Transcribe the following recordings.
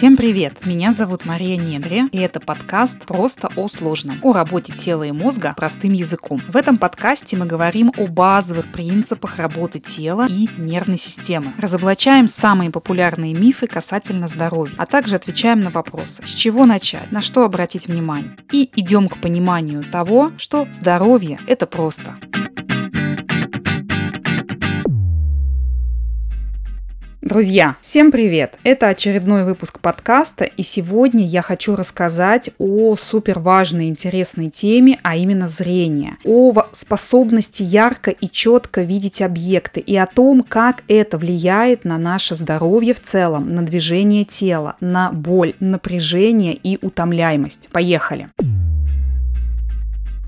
Всем привет! Меня зовут Мария Недри, и это подкаст «Просто о сложном» о работе тела и мозга простым языком. В этом подкасте мы говорим о базовых принципах работы тела и нервной системы, разоблачаем самые популярные мифы касательно здоровья, а также отвечаем на вопросы, с чего начать, на что обратить внимание, и идем к пониманию того, что здоровье – это просто. Друзья, всем привет! Это очередной выпуск подкаста, и сегодня я хочу рассказать о супер важной интересной теме, а именно зрение, о способности ярко и четко видеть объекты и о том, как это влияет на наше здоровье в целом, на движение тела, на боль, напряжение и утомляемость. Поехали!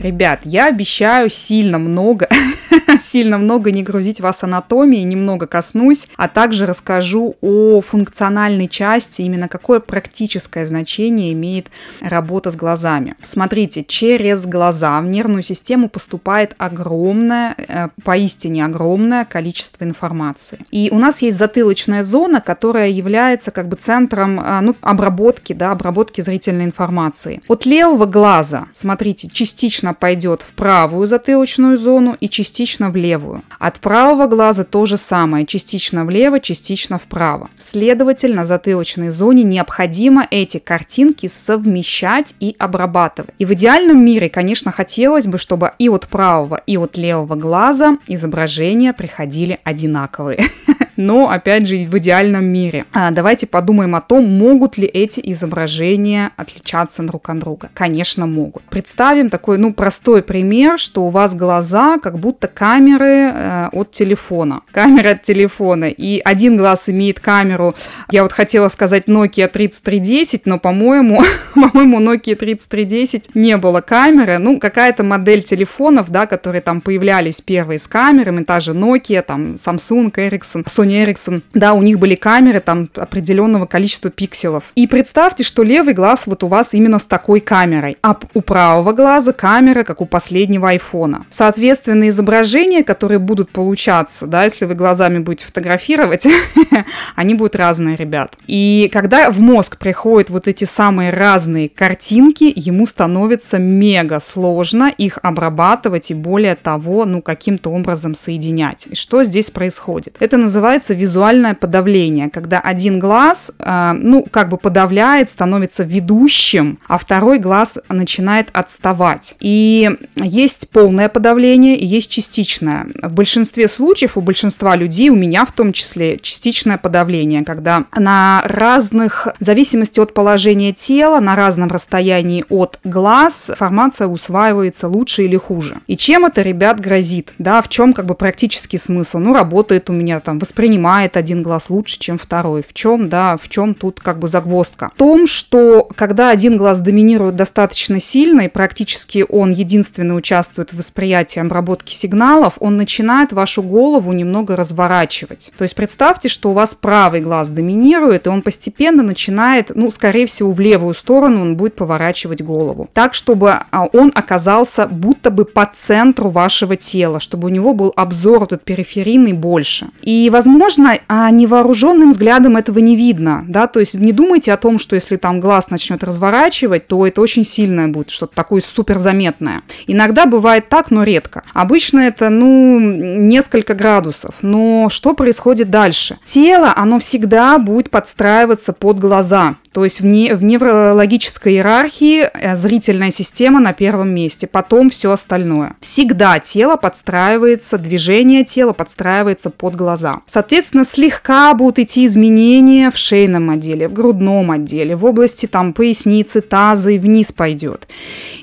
Ребят, я обещаю сильно много, сильно много не грузить вас анатомией, немного коснусь, а также расскажу о функциональной части, именно какое практическое значение имеет работа с глазами. Смотрите, через глаза в нервную систему поступает огромное, э, поистине огромное количество информации. И у нас есть затылочная зона, которая является как бы центром э, ну, обработки, да, обработки зрительной информации. От левого глаза, смотрите, частично частично пойдет в правую затылочную зону и частично в левую. От правого глаза то же самое, частично влево, частично вправо. Следовательно, затылочной зоне необходимо эти картинки совмещать и обрабатывать. И в идеальном мире, конечно, хотелось бы, чтобы и от правого, и от левого глаза изображения приходили одинаковые. но, опять же, в идеальном мире. А, давайте подумаем о том, могут ли эти изображения отличаться друг от друга. Конечно, могут. Представим такой, ну, простой пример, что у вас глаза как будто камеры э, от телефона. Камера от телефона. И один глаз имеет камеру, я вот хотела сказать Nokia 3310, но, по-моему, по-моему, Nokia 3310 не было камеры. Ну, какая-то модель телефонов, да, которые там появлялись первые с камерами, та же Nokia, там, Samsung, Ericsson, Sony Sony Ericsson, да, у них были камеры там определенного количества пикселов. И представьте, что левый глаз вот у вас именно с такой камерой, а у правого глаза камера, как у последнего айфона. Соответственно, изображения, которые будут получаться, да, если вы глазами будете фотографировать, они будут разные, ребят. И когда в мозг приходят вот эти самые разные картинки, ему становится мега сложно их обрабатывать и более того, ну, каким-то образом соединять. И что здесь происходит? Это называется называется визуальное подавление, когда один глаз, э, ну, как бы подавляет, становится ведущим, а второй глаз начинает отставать. И есть полное подавление и есть частичное. В большинстве случаев, у большинства людей, у меня в том числе, частичное подавление, когда на разных, в зависимости от положения тела, на разном расстоянии от глаз, информация усваивается лучше или хуже. И чем это, ребят, грозит? Да, в чем как бы практический смысл? Ну, работает у меня там восприятие воспринимает один глаз лучше, чем второй. В чем, да, в чем тут как бы загвоздка? В том, что когда один глаз доминирует достаточно сильно, и практически он единственный участвует в восприятии обработки сигналов, он начинает вашу голову немного разворачивать. То есть представьте, что у вас правый глаз доминирует, и он постепенно начинает, ну, скорее всего, в левую сторону он будет поворачивать голову. Так, чтобы а, он оказался будто бы по центру вашего тела, чтобы у него был обзор этот периферийный больше. И, возможно, возможно, а невооруженным взглядом этого не видно, да, то есть не думайте о том, что если там глаз начнет разворачивать, то это очень сильное будет, что-то такое суперзаметное. Иногда бывает так, но редко. Обычно это, ну, несколько градусов. Но что происходит дальше? Тело, оно всегда будет подстраиваться под глаза. То есть в, не, в неврологической иерархии э, зрительная система на первом месте, потом все остальное. Всегда тело подстраивается, движение тела подстраивается под глаза. Соответственно, слегка будут идти изменения в шейном отделе, в грудном отделе, в области там поясницы, таза и вниз пойдет.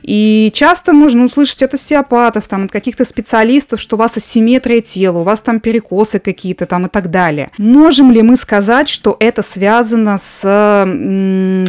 И часто можно услышать от остеопатов, там, от каких-то специалистов, что у вас асимметрия тела, у вас там перекосы какие-то там и так далее. Можем ли мы сказать, что это связано с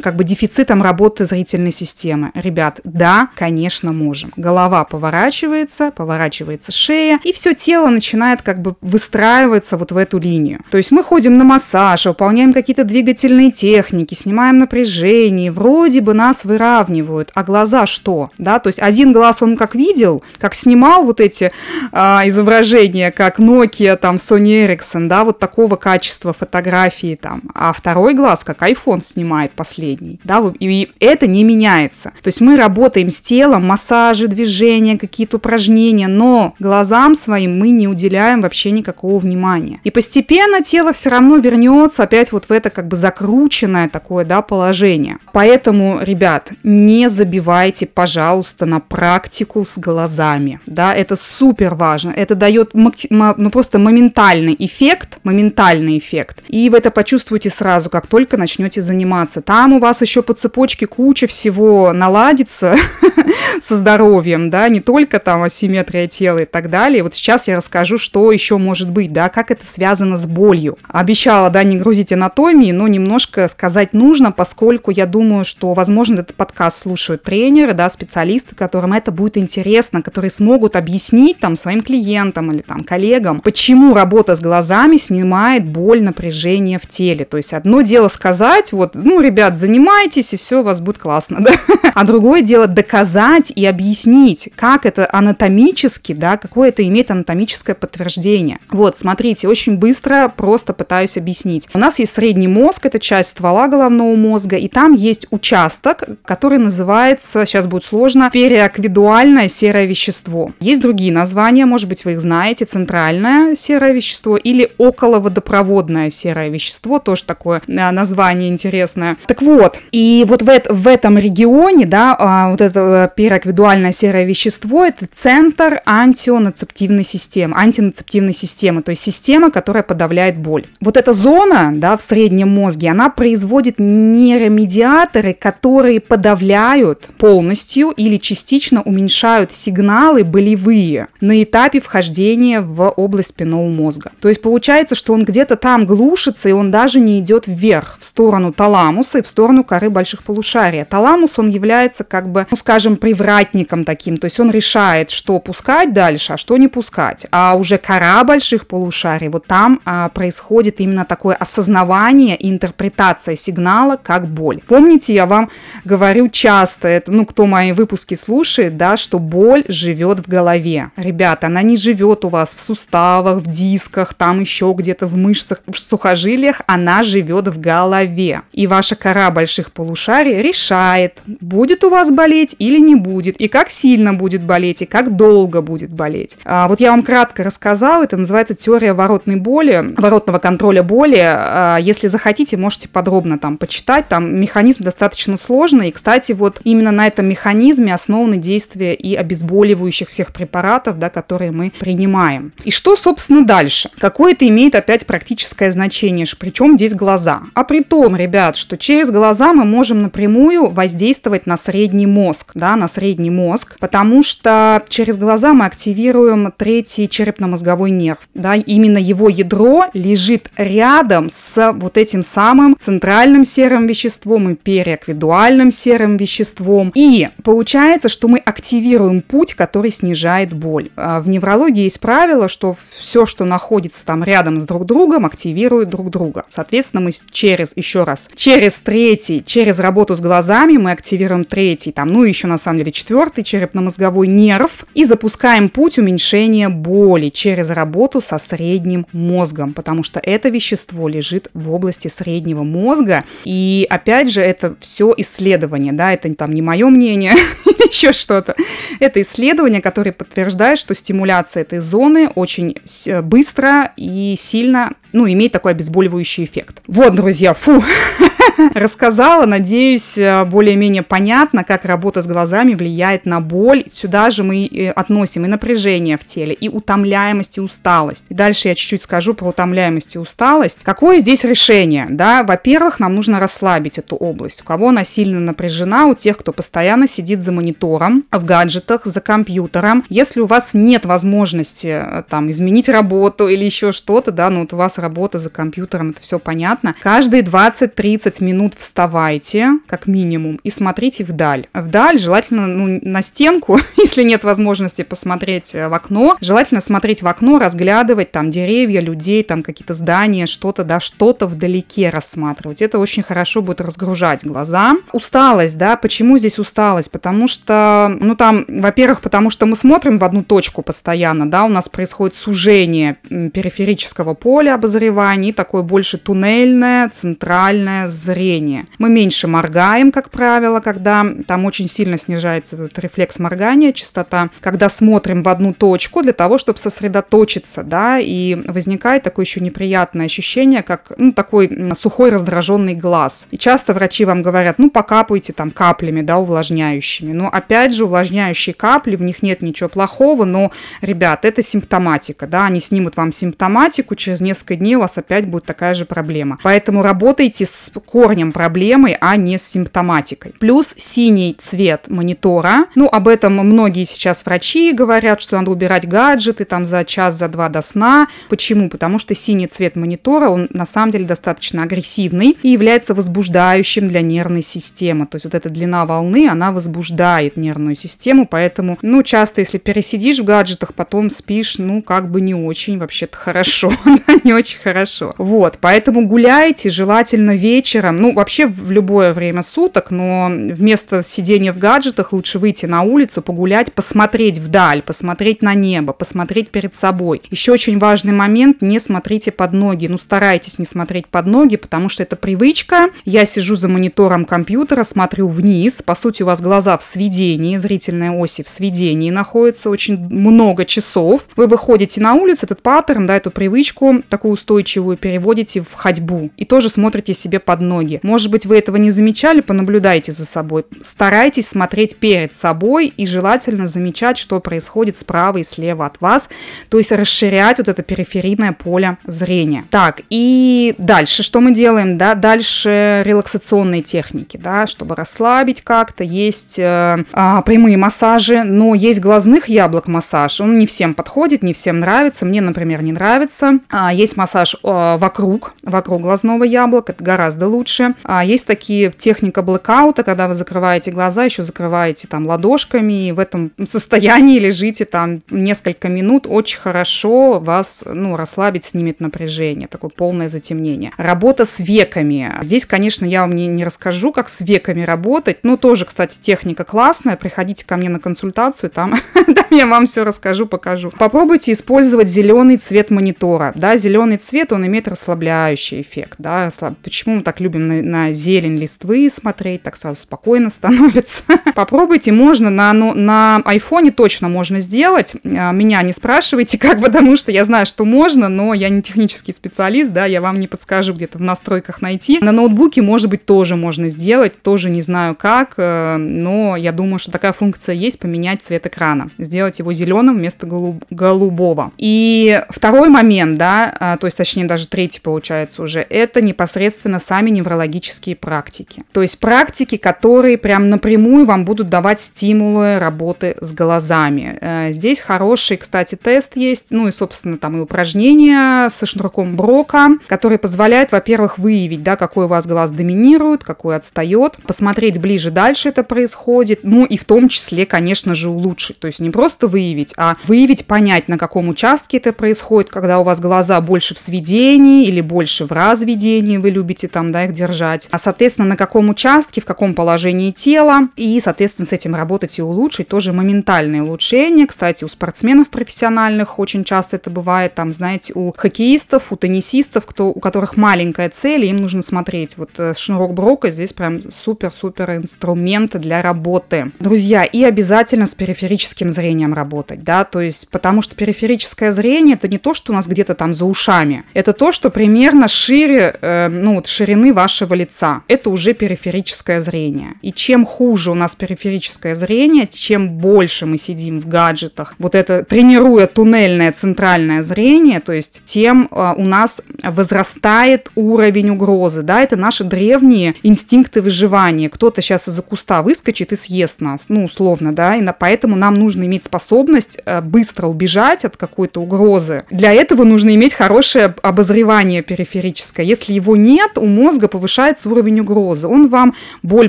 как бы дефицитом работы зрительной системы? Ребят, да, конечно, можем. Голова поворачивается, поворачивается шея, и все тело начинает как бы выстраиваться вот в эту линию. То есть мы ходим на массаж, выполняем какие-то двигательные техники, снимаем напряжение, вроде бы нас выравнивают, а глаза что? Да, то есть один глаз он как видел, как снимал вот эти а, изображения, как Nokia, там, Sony Ericsson, да, вот такого качества фотографии там, а второй глаз как iPhone снимает занимает последний, да, и это не меняется. То есть мы работаем с телом, массажи, движения, какие-то упражнения, но глазам своим мы не уделяем вообще никакого внимания. И постепенно тело все равно вернется опять вот в это как бы закрученное такое, да, положение. Поэтому, ребят, не забивайте, пожалуйста, на практику с глазами, да, это супер важно, это дает ну, просто моментальный эффект, моментальный эффект, и вы это почувствуете сразу, как только начнете заниматься. Там у вас еще по цепочке куча всего наладится со здоровьем, да, не только там асимметрия тела и так далее. Вот сейчас я расскажу, что еще может быть, да, как это связано с болью. Обещала, да, не грузить анатомии, но немножко сказать нужно, поскольку я думаю, что, возможно, этот подкаст слушают тренеры, да, специалисты, которым это будет интересно, которые смогут объяснить там своим клиентам или там коллегам, почему работа с глазами снимает боль, напряжение в теле. То есть одно дело сказать, вот, ну, ребят, занимайтесь, и все у вас будет классно, да? А другое дело доказать и объяснить, как это анатомически, да, какое это имеет анатомическое подтверждение. Вот, смотрите, очень быстро просто пытаюсь объяснить. У нас есть средний мозг, это часть ствола головного мозга, и там есть участок, который называется, сейчас будет сложно, периаквидуальное серое вещество. Есть другие названия, может быть, вы их знаете, центральное серое вещество или околоводопроводное серое вещество, тоже такое а, название интересное. Так вот, и вот в, в этом регионе, да, а, вот это э, периаквидуальное серое вещество, это центр антионацептивной системы, антинацептивной системы, то есть система, которая подавляет боль. Вот эта зона, да, в среднем мозге, она производит нейромедиаторы, которые подавляют полностью или частично уменьшают сигналы болевые на этапе вхождения в область спинного мозга. То есть получается, что он где-то там глушится, и он даже не идет вверх, в сторону таламуса и в сторону коры больших полушарий. Таламус, он является как бы, ну, скажем, привратником таким, то есть он решает, что пускать дальше, а что не пускать. А уже кора больших полушарий, вот там а, происходит именно такое осознавание и интерпретация сигнала как боль. Помните, я вам говорю часто, это, ну, кто мои выпуски слушает, да, что боль живет в голове. Ребята, она не живет у вас в суставах, в дисках, там еще где-то в мышцах, в сухожилиях, она живет в голове. И ваша кора больших полушарий решает, будет у вас болеть или не будет, и как сильно будет болеть, и как долго будет болеть. А, вот я вам кратко рассказала, это называется теория воротной боли, воротного контроля боли. А, если захотите, можете подробно там почитать, там механизм достаточно сложный, и, кстати, вот именно на этом механизме основаны действия и обезболивающих всех препаратов, да, которые мы принимаем. И что, собственно, дальше? Какое это имеет опять практическое значение, причем здесь глаза? А при том, ребят, что через глаза мы можем напрямую воздействовать на средний мозг, да, на средний мозг, потому что через глаза мы активируем третий черепно-мозговой нерв, да, именно его ядро лежит рядом с вот этим самым центральным серым веществом и периаквидуальным серым веществом. И получается, что мы активируем путь, который снижает боль. А в неврологии есть правило, что все, что находится там рядом с друг другом, активирует друг друга. Соответственно, мы через, еще раз, через третий, через работу с глазами мы активируем третий, там, ну, еще на самом деле четвертый черепно-мозговой нерв и запускаем путь уменьшения боли через работу со средним мозгом, потому что это вещество лежит в области среднего мозга. И опять же, это все исследование, да, это там не мое мнение еще что-то. Это исследование, которое подтверждает, что стимуляция этой зоны очень быстро и сильно ну, имеет такой обезболивающий эффект. Вот, друзья, фу, рассказала, надеюсь, э, более-менее понятно, как работа с глазами влияет на боль. Сюда же мы относим и напряжение в теле, и утомляемость, и усталость. Дальше я чуть-чуть скажу про утомляемость и усталость. Какое здесь решение? Да, во-первых, нам нужно расслабить эту область. У кого она сильно напряжена, у тех, кто постоянно сидит за монитором, в гаджетах, за компьютером. Если у вас нет возможности э, там изменить работу или еще что-то, да, ну вот у вас работа за компьютером, это все понятно. Каждые 20-30 минут вставайте, как минимум, и смотрите вдаль. Вдаль желательно ну, на стенку, если нет возможности посмотреть э, в окно. Желательно смотреть в окно, разглядывать там деревья, людей, там какие-то здания, что-то, да, что-то вдалеке рассматривать. Это очень хорошо будет разгружать глаза. Усталость, да, почему здесь усталость? Потому что, ну там, во-первых, потому что мы смотрим в одну точку постоянно, да, у нас происходит сужение периферического поля обозревание и такое больше туннельное, центральное зрение. Мы меньше моргаем, как правило, когда там очень сильно снижается этот рефлекс моргания, частота, когда смотрим в одну точку для того, чтобы сосредоточиться, да, и возникает такое еще неприятное ощущение, как, ну, такой сухой раздраженный глаз. И часто врачи вам говорят, ну, покапайте там каплями, да, увлажняющими. Но, опять же, увлажняющие капли, в них нет ничего плохого, но, ребят, это симптоматика, да, они снимут вам симптоматику, через несколько дней у вас опять будет такая же проблема. Поэтому работайте с корнем проблемы, а не с симптоматикой. Плюс синий цвет монитора. Ну, об этом многие сейчас врачи говорят, что надо убирать гаджеты там за час, за два до сна. Почему? Потому что синий цвет монитора, он на самом деле достаточно агрессивный и является возбуждающим для нервной системы. То есть вот эта длина волны, она возбуждает нервную систему, поэтому, ну, часто, если пересидишь в гаджетах, потом спишь, ну, как бы не очень вообще-то хорошо, не очень хорошо. Вот, поэтому гуляйте, желательно вечером, ну, вообще в любое время суток, но вместо сидения в гаджетах лучше выйти на улицу, погулять, посмотреть вдаль, посмотреть на небо, посмотреть перед собой. Еще очень важный момент, не смотрите под ноги, ну, старайтесь не смотреть под ноги, потому что это привычка. Я сижу за монитором компьютера, смотрю вниз, по сути, у вас глаза в сведении, зрительная оси в сведении находится очень много часов. Вы выходите на улицу, этот паттерн, да, эту привычку такую устойчивую переводите в ходьбу и тоже смотрите себе под ноги. Может быть, вы этого не замечали, понаблюдайте за собой. Старайтесь смотреть перед собой и желательно замечать, что происходит справа и слева от вас, то есть расширять вот это периферийное поле зрения. Так, и дальше что мы делаем, да, дальше релаксационные техники, да, чтобы расслабить как-то, есть э, э, прямые массажи, но есть глазных яблок массаж, он не всем подходит, не всем нравится, мне, например, не нравится. А, есть массаж э, вокруг, вокруг глазного яблока, это гораздо лучше. А, есть такие техника блэкаута, когда вы закрываете глаза, еще закрываете там ладошками, и в этом состоянии лежите там несколько минут, очень хорошо вас, ну, расслабить, снимет напряжение, такое полное затемнение. Работа с веками. Здесь, конечно, я вам не, не расскажу, как с веками работать, но тоже, кстати, техника классная, приходите ко мне на консультацию, там, там я вам все расскажу, покажу. Попробуйте использовать зеленый цвет монитора, да, зеленый цвет, он имеет расслабляющий эффект, да, почему мы так любим на, на зелень листвы смотреть, так сразу спокойно становится. Попробуйте, можно на, ну, на айфоне точно можно сделать, а, меня не спрашивайте как, потому что я знаю, что можно, но я не технический специалист, да, я вам не подскажу где-то в настройках найти. На ноутбуке, может быть, тоже можно сделать, тоже не знаю как, э, но я думаю, что такая функция есть, поменять цвет экрана, сделать его зеленым вместо голуб голубого. И второй момент, да, а, то есть, точнее, даже третий получается уже, это непосредственно сами неврологические практики. То есть практики, которые прям напрямую вам будут давать стимулы работы с глазами. Э, здесь хороший, кстати, тест есть, ну и, собственно, там и упражнения со шнурком Брока, которые позволяют, во-первых, выявить, да, какой у вас глаз доминирует, какой отстает, посмотреть ближе дальше это происходит, ну и в том числе, конечно же, улучшить. То есть не просто выявить, а выявить, понять, на каком участке это происходит, когда у вас глаза больше в сведении или больше в разведении, вы любите там, да, их держать, а, соответственно, на каком участке, в каком положении тела, и, соответственно, с этим работать и улучшить, тоже моментальное улучшение. Кстати, у спортсменов профессиональных очень часто это бывает, там, знаете, у хоккеистов, у теннисистов, кто, у которых маленькая цель, им нужно смотреть. Вот э, шнурок Брока здесь прям супер-супер инструмент для работы. Друзья, и обязательно с периферическим зрением работать, да, то есть, потому что периферическое зрение это не то, что у нас где-то там за ушами, это то, что примерно шире, э, ну, вот ширины вашего лица. Это уже периферическое зрение. И чем хуже у нас периферическое зрение, чем больше мы сидим в гаджетах, вот это тренируя туннельное центральное зрение, то есть тем э, у нас возрастает уровень угрозы, да, это наши древние инстинкты выживания. Кто-то сейчас из-за куста выскочит и съест нас, ну, условно, да, и на, поэтому нам нужно иметь способность э, быстро убежать от какой-то угрозы. Для этого нужно иметь хорошее обозревание периферическое. Если его нет, у мозга повышается уровень угрозы. Он вам боль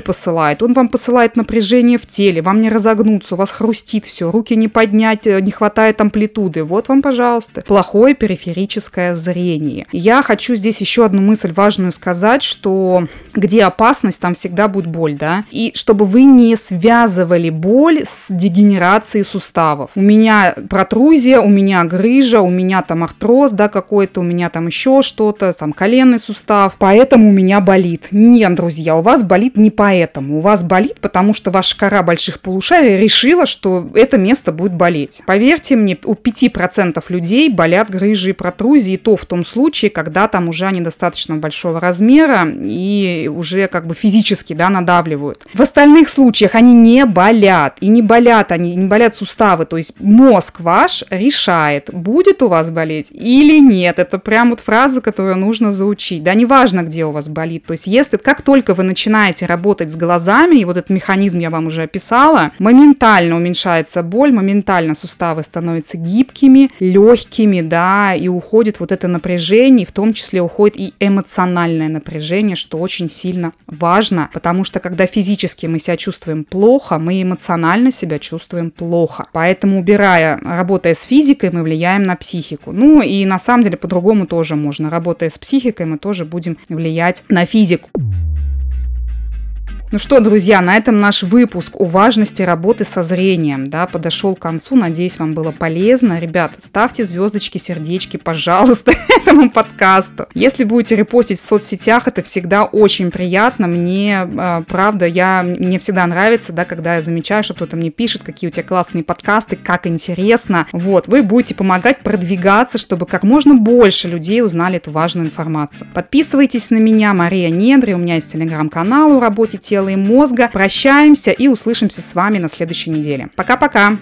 посылает, он вам посылает напряжение в теле, вам не разогнуться, у вас хрустит все, руки не поднять, э, не хватает амплитуды. Вот вам, пожалуйста, плохое периферическое зрение. Я хочу здесь еще одну мысль важную сказать, что где опасность, там всегда будет боль, да, и чтобы вы не связывали боль с дегенерацией суставов. У меня протрузия, у меня грыжа, у меня там артроз, да, какой-то, это у меня там еще что-то, там коленный сустав, поэтому у меня болит. Нет, друзья, у вас болит не поэтому. У вас болит, потому что ваша кора больших полушарий решила, что это место будет болеть. Поверьте мне, у 5% людей болят грыжи и протрузии, и то в том случае, когда там уже они достаточно большого размера и уже как бы физически, да, надавливают. В остальных случаях они не болят, и не болят они, не болят суставы, то есть мозг ваш решает, будет у вас болеть или нет. Это прям вот фраза, которую нужно заучить. Да, неважно, где у вас болит. То есть если, как только вы начинаете работать с глазами, и вот этот механизм я вам уже описала, моментально уменьшается боль, моментально суставы становятся гибкими, легкими, да, и уходит вот это напряжение, в том числе уходит и эмоциональное напряжение, что очень сильно важно, потому что когда физически мы себя чувствуем плохо, мы эмоционально себя чувствуем плохо. Поэтому, убирая, работая с физикой, мы влияем на психику. Ну и на самом деле по-другому тоже можно. Работая с психикой, мы тоже будем влиять на физику. Ну что, друзья, на этом наш выпуск о важности работы со зрением да, подошел к концу. Надеюсь, вам было полезно. Ребят, ставьте звездочки, сердечки, пожалуйста, этому подкасту. Если будете репостить в соцсетях, это всегда очень приятно. Мне, а, правда, я, мне всегда нравится, да, когда я замечаю, что кто-то мне пишет, какие у тебя классные подкасты, как интересно. Вот, вы будете помогать продвигаться, чтобы как можно больше людей узнали эту важную информацию. Подписывайтесь на меня, Мария Недри, у меня есть телеграм-канал о работе тела и мозга. Прощаемся и услышимся с вами на следующей неделе. Пока-пока!